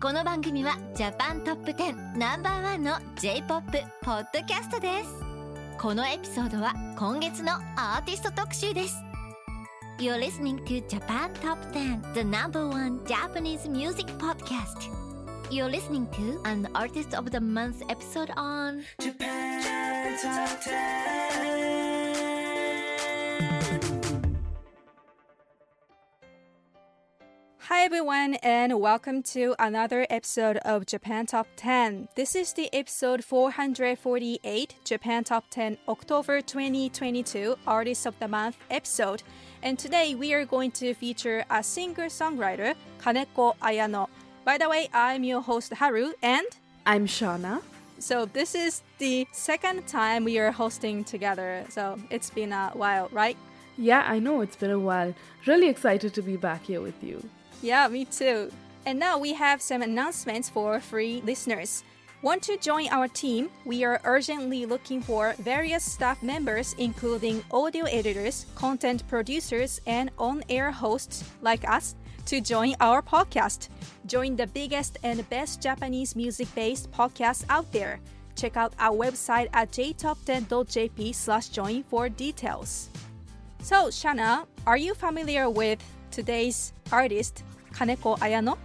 この番組はジャパントップ10ナンバーワンの J-POP ポッドキャストですこのエピソードは今月のアーティスト特集です You're listening to Japan Top 10 The number one Japanese music podcast You're listening to an Artist of the Month episode on Japan Top 10. Hi everyone and welcome to another episode of Japan Top 10. This is the episode 448 Japan Top 10 October 2022 Artist of the Month episode. And today we are going to feature a singer-songwriter Kaneko Ayano. By the way, I'm your host Haru and I'm Shauna. so this is the second time we are hosting together. So it's been a while, right? Yeah, I know it's been a while. Really excited to be back here with you. Yeah, me too. And now we have some announcements for free listeners. Want to join our team? We are urgently looking for various staff members, including audio editors, content producers, and on air hosts like us, to join our podcast. Join the biggest and best Japanese music based podcast out there. Check out our website at jtop10.jp slash join for details. So, Shana, are you familiar with today's artist, Kaneko Ayano?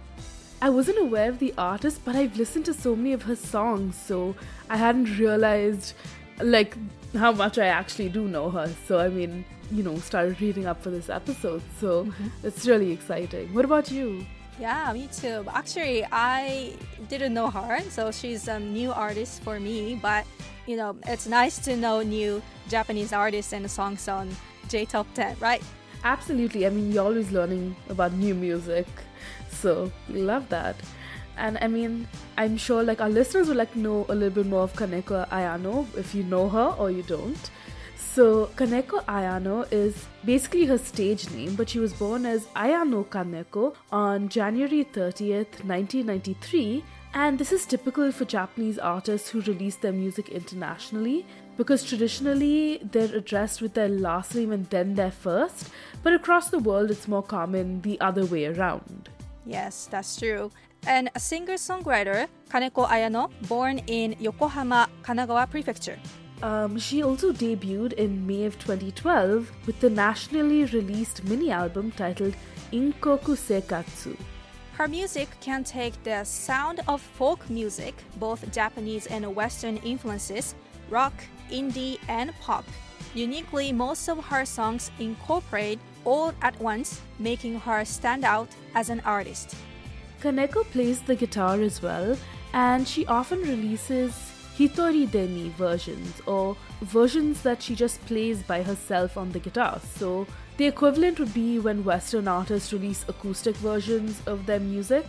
I wasn't aware of the artist, but I've listened to so many of her songs, so I hadn't realized like how much I actually do know her. So I mean, you know, started reading up for this episode. So mm-hmm. it's really exciting. What about you? Yeah, me too. Actually, I didn't know her, so she's a new artist for me. But you know, it's nice to know new Japanese artists and songs on J Top 10, right? Absolutely. I mean, you're always learning about new music, so we love that. And I mean, I'm sure like our listeners would like know a little bit more of Kaneko Ayano if you know her or you don't. So, Kaneko Ayano is basically her stage name, but she was born as Ayano Kaneko on January 30th, 1993. And this is typical for Japanese artists who release their music internationally because traditionally they're addressed with their last name and then their first, but across the world it's more common the other way around. Yes, that's true. And a singer-songwriter, Kaneko Ayano, born in Yokohama, Kanagawa Prefecture. Um, she also debuted in May of 2012 with the nationally released mini album titled Inkoku Seikatsu. Her music can take the sound of folk music, both Japanese and Western influences, rock, indie, and pop. Uniquely, most of her songs incorporate all at once, making her stand out as an artist. Kaneko plays the guitar as well, and she often releases Hitori Deni versions or versions that she just plays by herself on the guitar. So the equivalent would be when Western artists release acoustic versions of their music.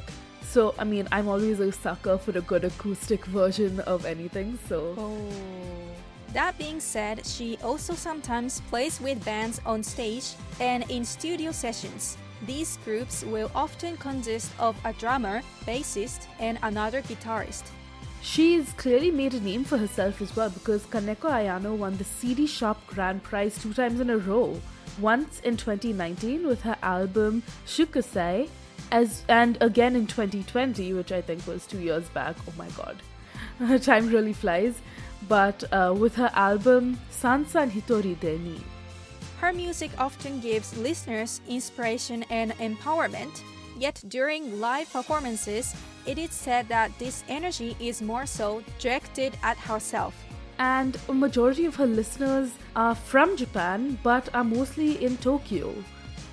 So, I mean, I'm always a sucker for a good acoustic version of anything, so. Oh. That being said, she also sometimes plays with bands on stage and in studio sessions. These groups will often consist of a drummer, bassist, and another guitarist. She's clearly made a name for herself as well because Kaneko Ayano won the CD Shop Grand Prize two times in a row. Once in 2019 with her album Shukusai, as and again in 2020, which I think was two years back. Oh my god, time really flies. But uh, with her album Sansan Hitori Deni. Her music often gives listeners inspiration and empowerment, yet during live performances, it is said that this energy is more so directed at herself. And a majority of her listeners are from Japan but are mostly in Tokyo.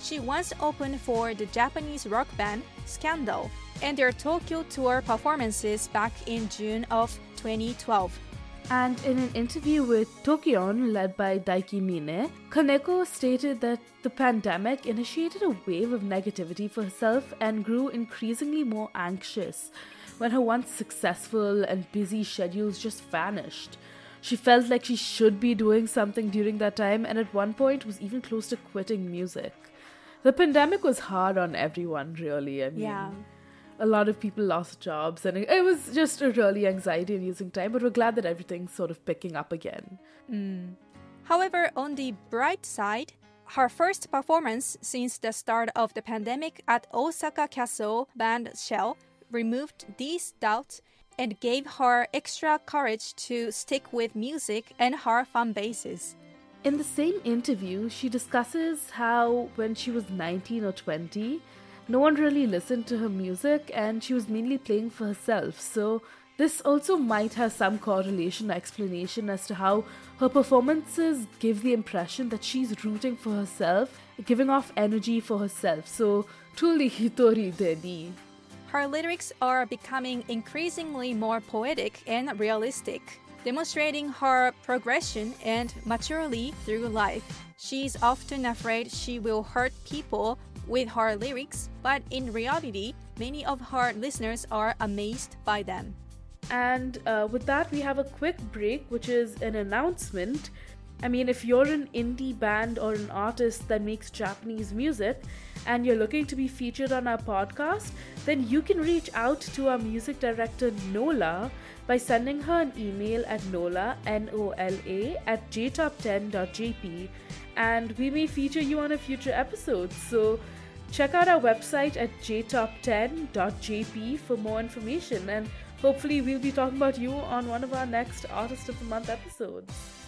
She once opened for the Japanese rock band Scandal and their Tokyo tour performances back in June of 2012. And in an interview with Tokion, led by Daiki Mine, Kaneko stated that the pandemic initiated a wave of negativity for herself and grew increasingly more anxious. when her once successful and busy schedules just vanished. She felt like she should be doing something during that time and at one point was even close to quitting music. The pandemic was hard on everyone, really. I mean, Yeah. a lot of people lost jobs and it it was just a really anxiety inducing time, but we're glad that everything's sort of picking up again. Mm. However, on the bright side, her first performance since the start of the pandemic at Osaka Castle Band Shell removed these doubts and gave her extra courage to stick with music and her fan bases. In the same interview, she discusses how when she was 19 or 20, no one really listened to her music and she was mainly playing for herself. So, this also might have some correlation or explanation as to how her performances give the impression that she's rooting for herself, giving off energy for herself. So, truly hitori de ni. Her lyrics are becoming increasingly more poetic and realistic, demonstrating her progression and maturity through life. She's often afraid she will hurt people with her lyrics, but in reality, many of her listeners are amazed by them. And uh, with that, we have a quick break, which is an announcement. I mean, if you're an indie band or an artist that makes Japanese music and you're looking to be featured on our podcast, then you can reach out to our music director Nola by sending her an email at nola, N-O-L-A, at jtop10.jp and we may feature you on a future episode. So check out our website at jtop10.jp for more information and hopefully we'll be talking about you on one of our next Artist of the Month episodes.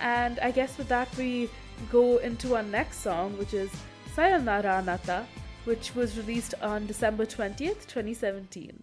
And I guess with that we go into our next song which is Sayonara Anata which was released on December 20th, 2017.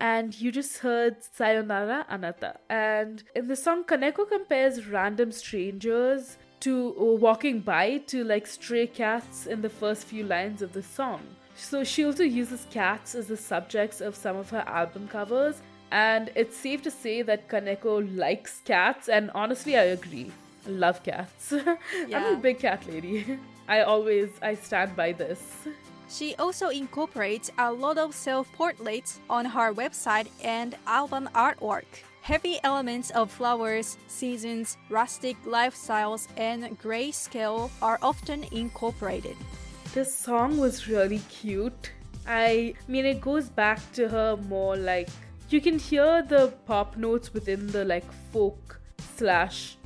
And you just heard Sayonara Anata. And in the song, Kaneko compares random strangers to walking by to like stray cats in the first few lines of the song. So she also uses cats as the subjects of some of her album covers. And it's safe to say that Kaneko likes cats, and honestly, I agree. I love cats. I'm a big cat lady. I always I stand by this. She also incorporates a lot of self portraits on her website and album artwork. Heavy elements of flowers, seasons, rustic lifestyles, and grayscale are often incorporated. This song was really cute. I mean, it goes back to her more like you can hear the pop notes within the like folk slash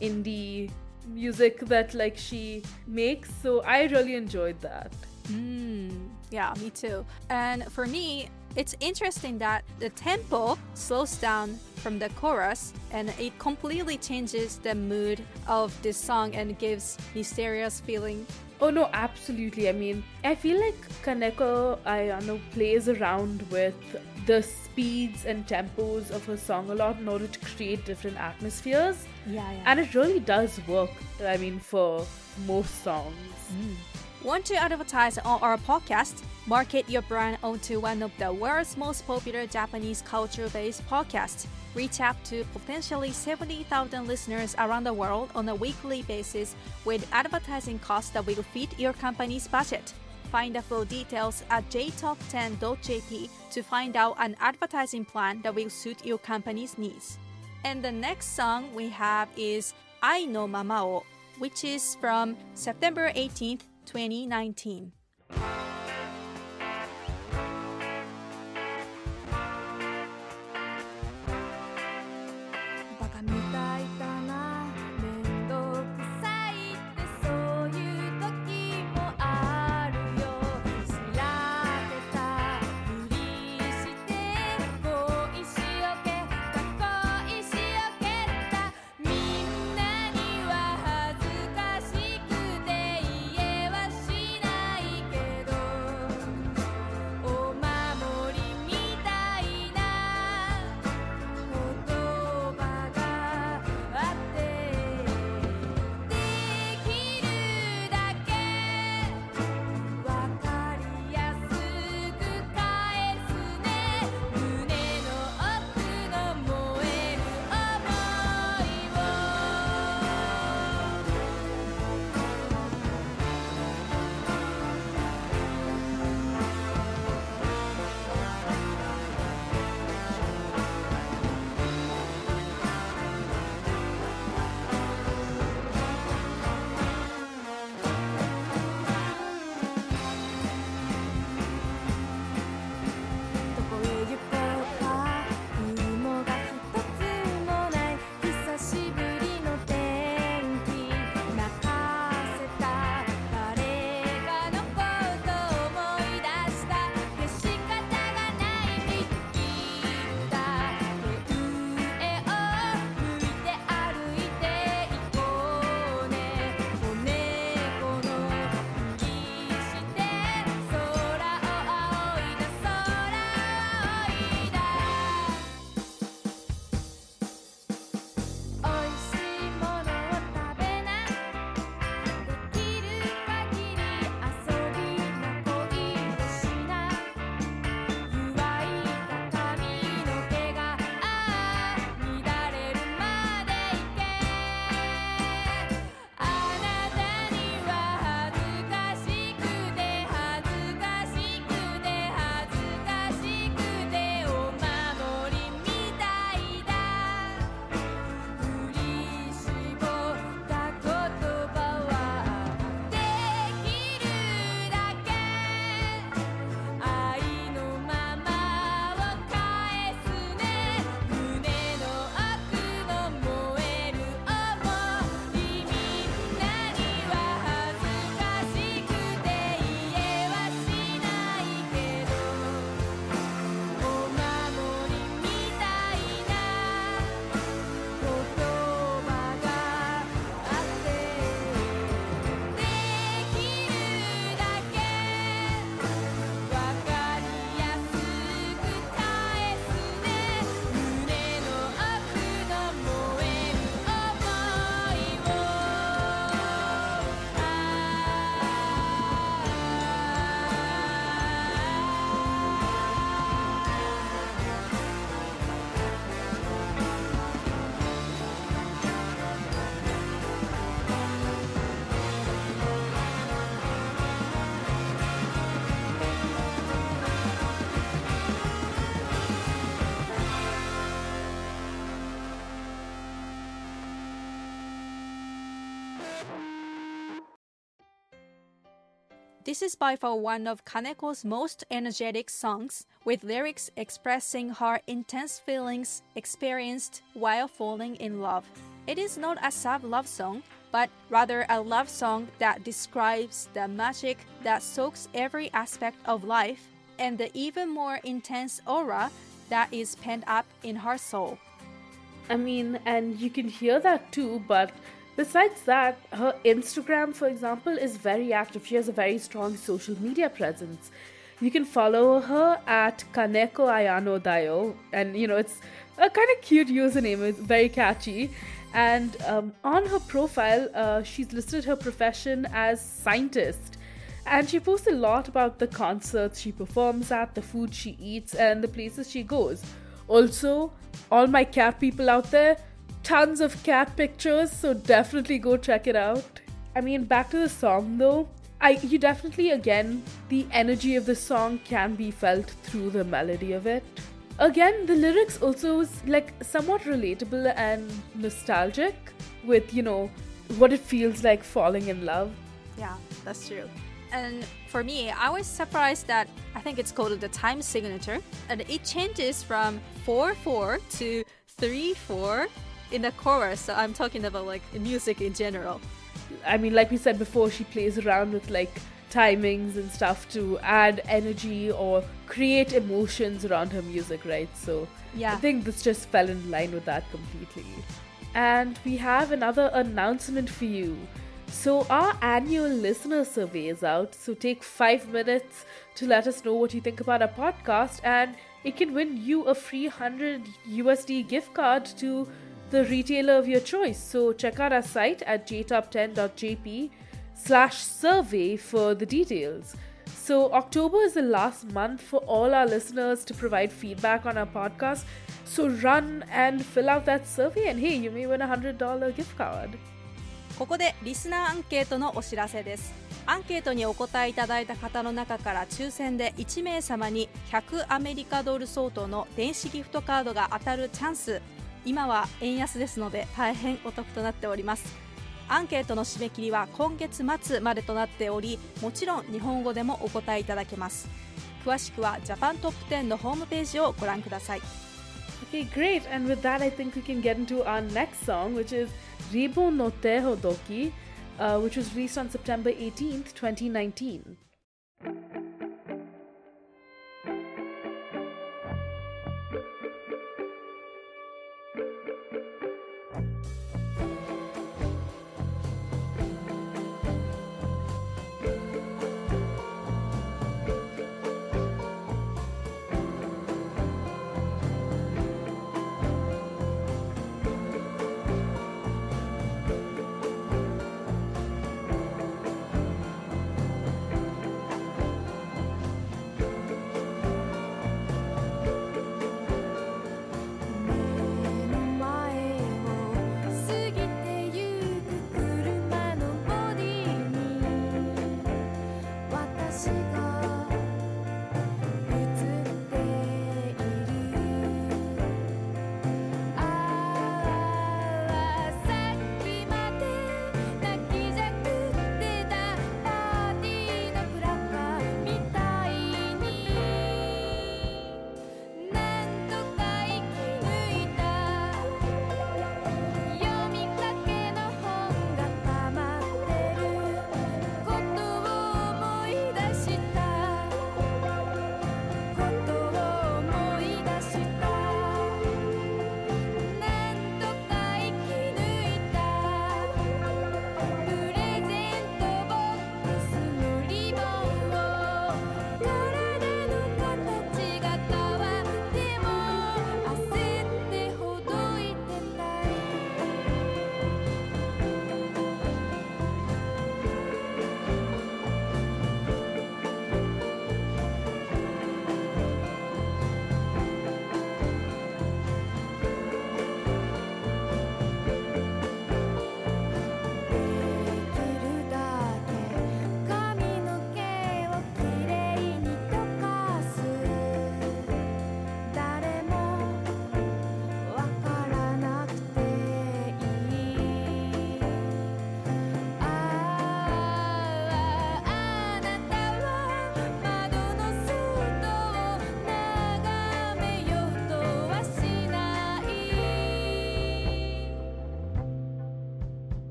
indie music that like she makes. So I really enjoyed that. Mm, yeah, me too. And for me, it's interesting that the tempo slows down from the chorus and it completely changes the mood of this song and gives mysterious feeling. Oh no, absolutely. I mean, I feel like Kaneko Ayano plays around with the speeds and tempos of her song a lot in order to create different atmospheres. Yeah, yeah. And it really does work, I mean, for most songs. Want to advertise on our podcast? Market your brand onto one of the world's most popular Japanese culture based podcasts. Reach out to potentially 70,000 listeners around the world on a weekly basis with advertising costs that will fit your company's budget. Find the full details at jtop10.jp to find out an advertising plan that will suit your company's needs. And the next song we have is Ai no Mama o, which is from September 18th, 2019. This is by far one of Kaneko's most energetic songs, with lyrics expressing her intense feelings experienced while falling in love. It is not a sad love song, but rather a love song that describes the magic that soaks every aspect of life and the even more intense aura that is pent up in her soul. I mean, and you can hear that too, but besides that, her Instagram, for example, is very active. She has a very strong social media presence. You can follow her at Kaneko Ayano Dayo, and you know, it's a kind of cute username, it's very catchy. And um, on her profile, uh, she's listed her profession as scientist. And she posts a lot about the concerts she performs at, the food she eats, and the places she goes. Also, all my cat people out there, tons of cat pictures, so definitely go check it out. I mean, back to the song though, I you definitely again the energy of the song can be felt through the melody of it. Again, the lyrics also is like somewhat relatable and nostalgic with you know what it feels like falling in love. Yeah, that's true. And for me, I was surprised that I think it's called the time signature, and it changes from 4 4 to 3 4 in the chorus. So I'm talking about like music in general. I mean, like we said before, she plays around with like timings and stuff to add energy or create emotions around her music, right? So Yeah. I think this just fell in line with that completely. And we have another announcement for you. So, our annual listener survey is out. So, take five minutes to let us know what you think about our podcast, and it can win you a free 100 USD gift card to the retailer of your choice. So, check out our site at jtop10.jp slash survey for the details. So, October is the last month for all our listeners to provide feedback on our podcast. So, run and fill out that survey, and hey, you may win a $100 gift card. ここでリスナーアンケートのお知らせですアンケートにお答えいただいた方の中から抽選で1名様に100アメリカドル相当の電子ギフトカードが当たるチャンス今は円安ですので大変お得となっておりますアンケートの締め切りは今月末までとなっておりもちろん日本語でもお答えいただけます詳しくはジャパントップ10のホームページをご覧ください Okay, great. And with that, I think we can get into our next song, which is Ribo no Te Hodoki, uh, which was released on September 18th, 2019.「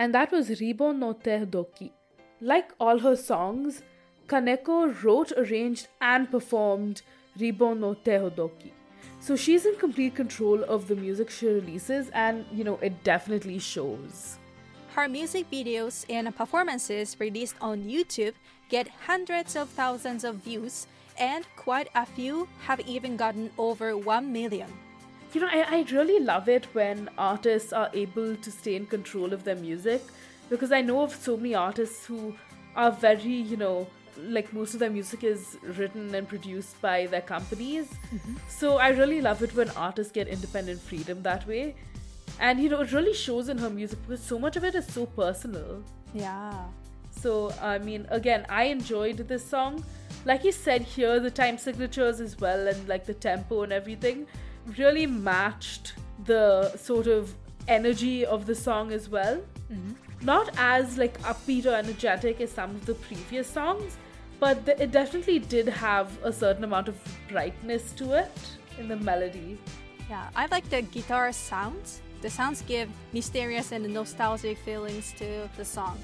and that was Ribo no Te Doki. Like all her songs, Kaneko wrote, arranged, and performed Ribo no Te Doki. So she's in complete control of the music she releases, and you know, it definitely shows. Her music videos and performances released on YouTube get hundreds of thousands of views, and quite a few have even gotten over 1 million. You know, I, I really love it when artists are able to stay in control of their music because I know of so many artists who are very, you know, like most of their music is written and produced by their companies. Mm-hmm. So I really love it when artists get independent freedom that way. And you know, it really shows in her music because so much of it is so personal. Yeah. So, I mean, again, I enjoyed this song. Like you said here, the time signatures as well, and like the tempo and everything really matched the sort of energy of the song as well. Mm-hmm. Not as like upbeat or energetic as some of the previous songs, but th- it definitely did have a certain amount of brightness to it in the melody. Yeah, I like the guitar sounds. The sounds give mysterious and nostalgic feelings to the song.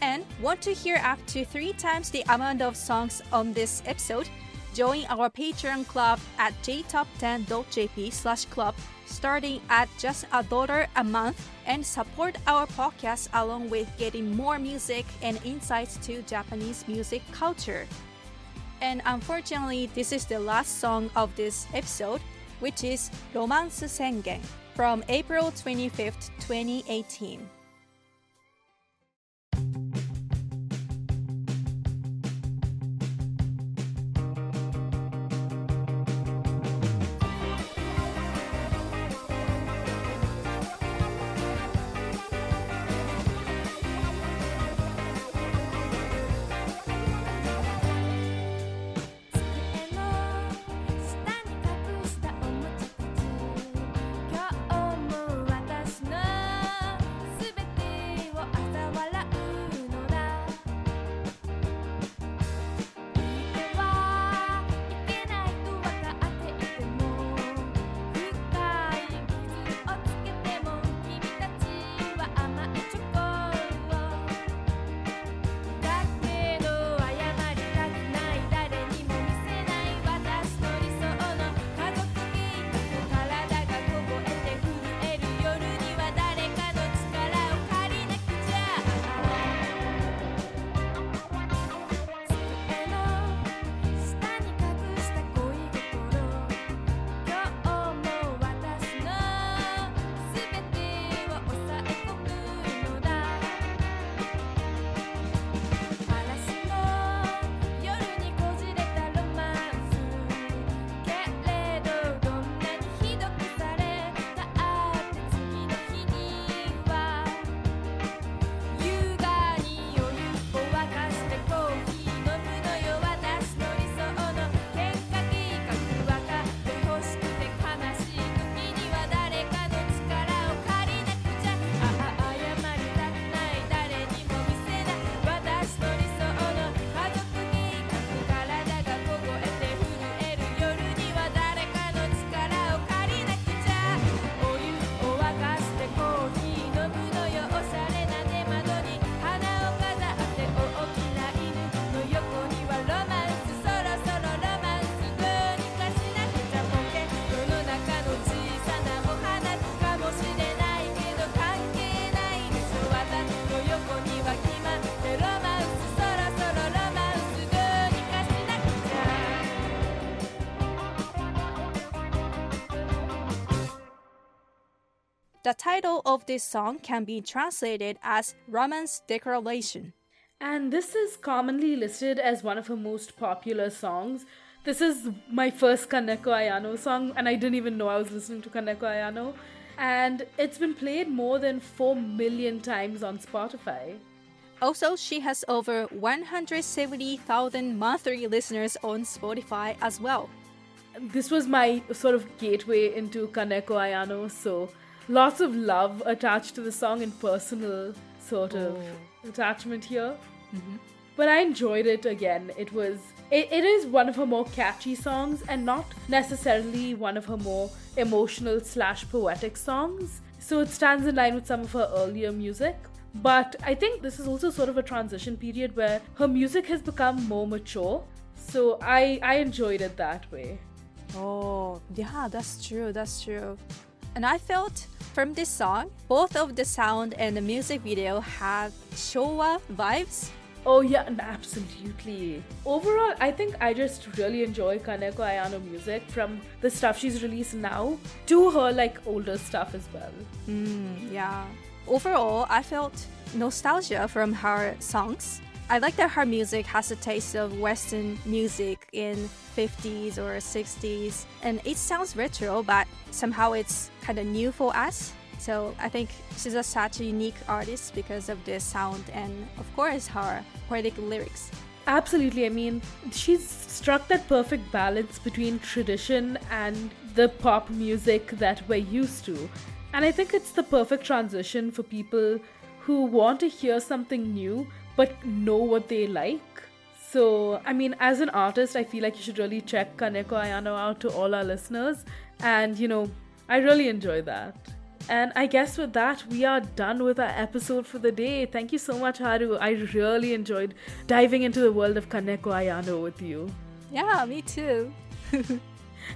And want to hear up to three times the amount of songs on this episode? Join our Patreon club at jtop10.jp slash club starting at just a dollar a month and support our podcast along with getting more music and insights to Japanese music culture. And unfortunately, this is the last song of this episode, which is Romance Sengen from April 25th, 2018. The title of this song can be translated as Romance Declaration. And this is commonly listed as one of her most popular songs. This is my first Kaneko Ayano song, and I didn't even know I was listening to Kaneko Ayano. And it's been played more than 4 million times on Spotify. Also, she has over 170,000 monthly listeners on Spotify as well. This was my sort of gateway into Kaneko Ayano, so lots of love attached to the song and personal sort of oh. attachment here. Mm-hmm. But I enjoyed it again. It was it, it is one of her more catchy songs and not necessarily one of her more emotional slash poetic songs. So it stands in line with some of her earlier music. But I think this is also sort of a transition period where her music has become more mature. So I I enjoyed it that way. Oh, yeah, that's true. That's true. And I felt from this song, both of the sound and the music video have Showa vibes. Oh yeah, absolutely. Overall, I think I just really enjoy Kaneko Ayano music from the stuff she's released now to her like older stuff as well. Mm, yeah. Overall, I felt nostalgia from her songs. I like that her music has a taste of Western music in 50s or 60s, and it sounds retro, but somehow it's kind of new for us. So I think she's a, such a unique artist because of the sound and, of course, her poetic lyrics. Absolutely. I mean, she's struck that perfect balance between tradition and the pop music that we're used to. And I think it's the perfect transition for people who want to hear something new but know what they like. So, I mean, as an artist, I feel like you should really check Kaneko Ayano out to all our listeners. And, you know, I really enjoy that. And I guess with that, we are done with our episode for the day. Thank you so much, Haru. I really enjoyed diving into the world of Kaneko Ayano with you. Yeah, me too.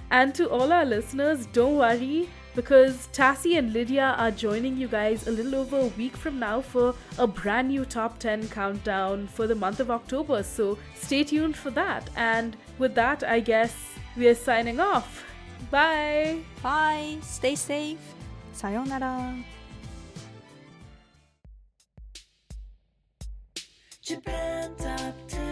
And to all our listeners, don't worry because Tassie and Lydia are joining you guys a little over a week from now for a brand new top 10 countdown for the month of October. So stay tuned for that. And with that, I guess we are signing off. Bye. Bye. Stay safe. Sayonara. Japan Top 10,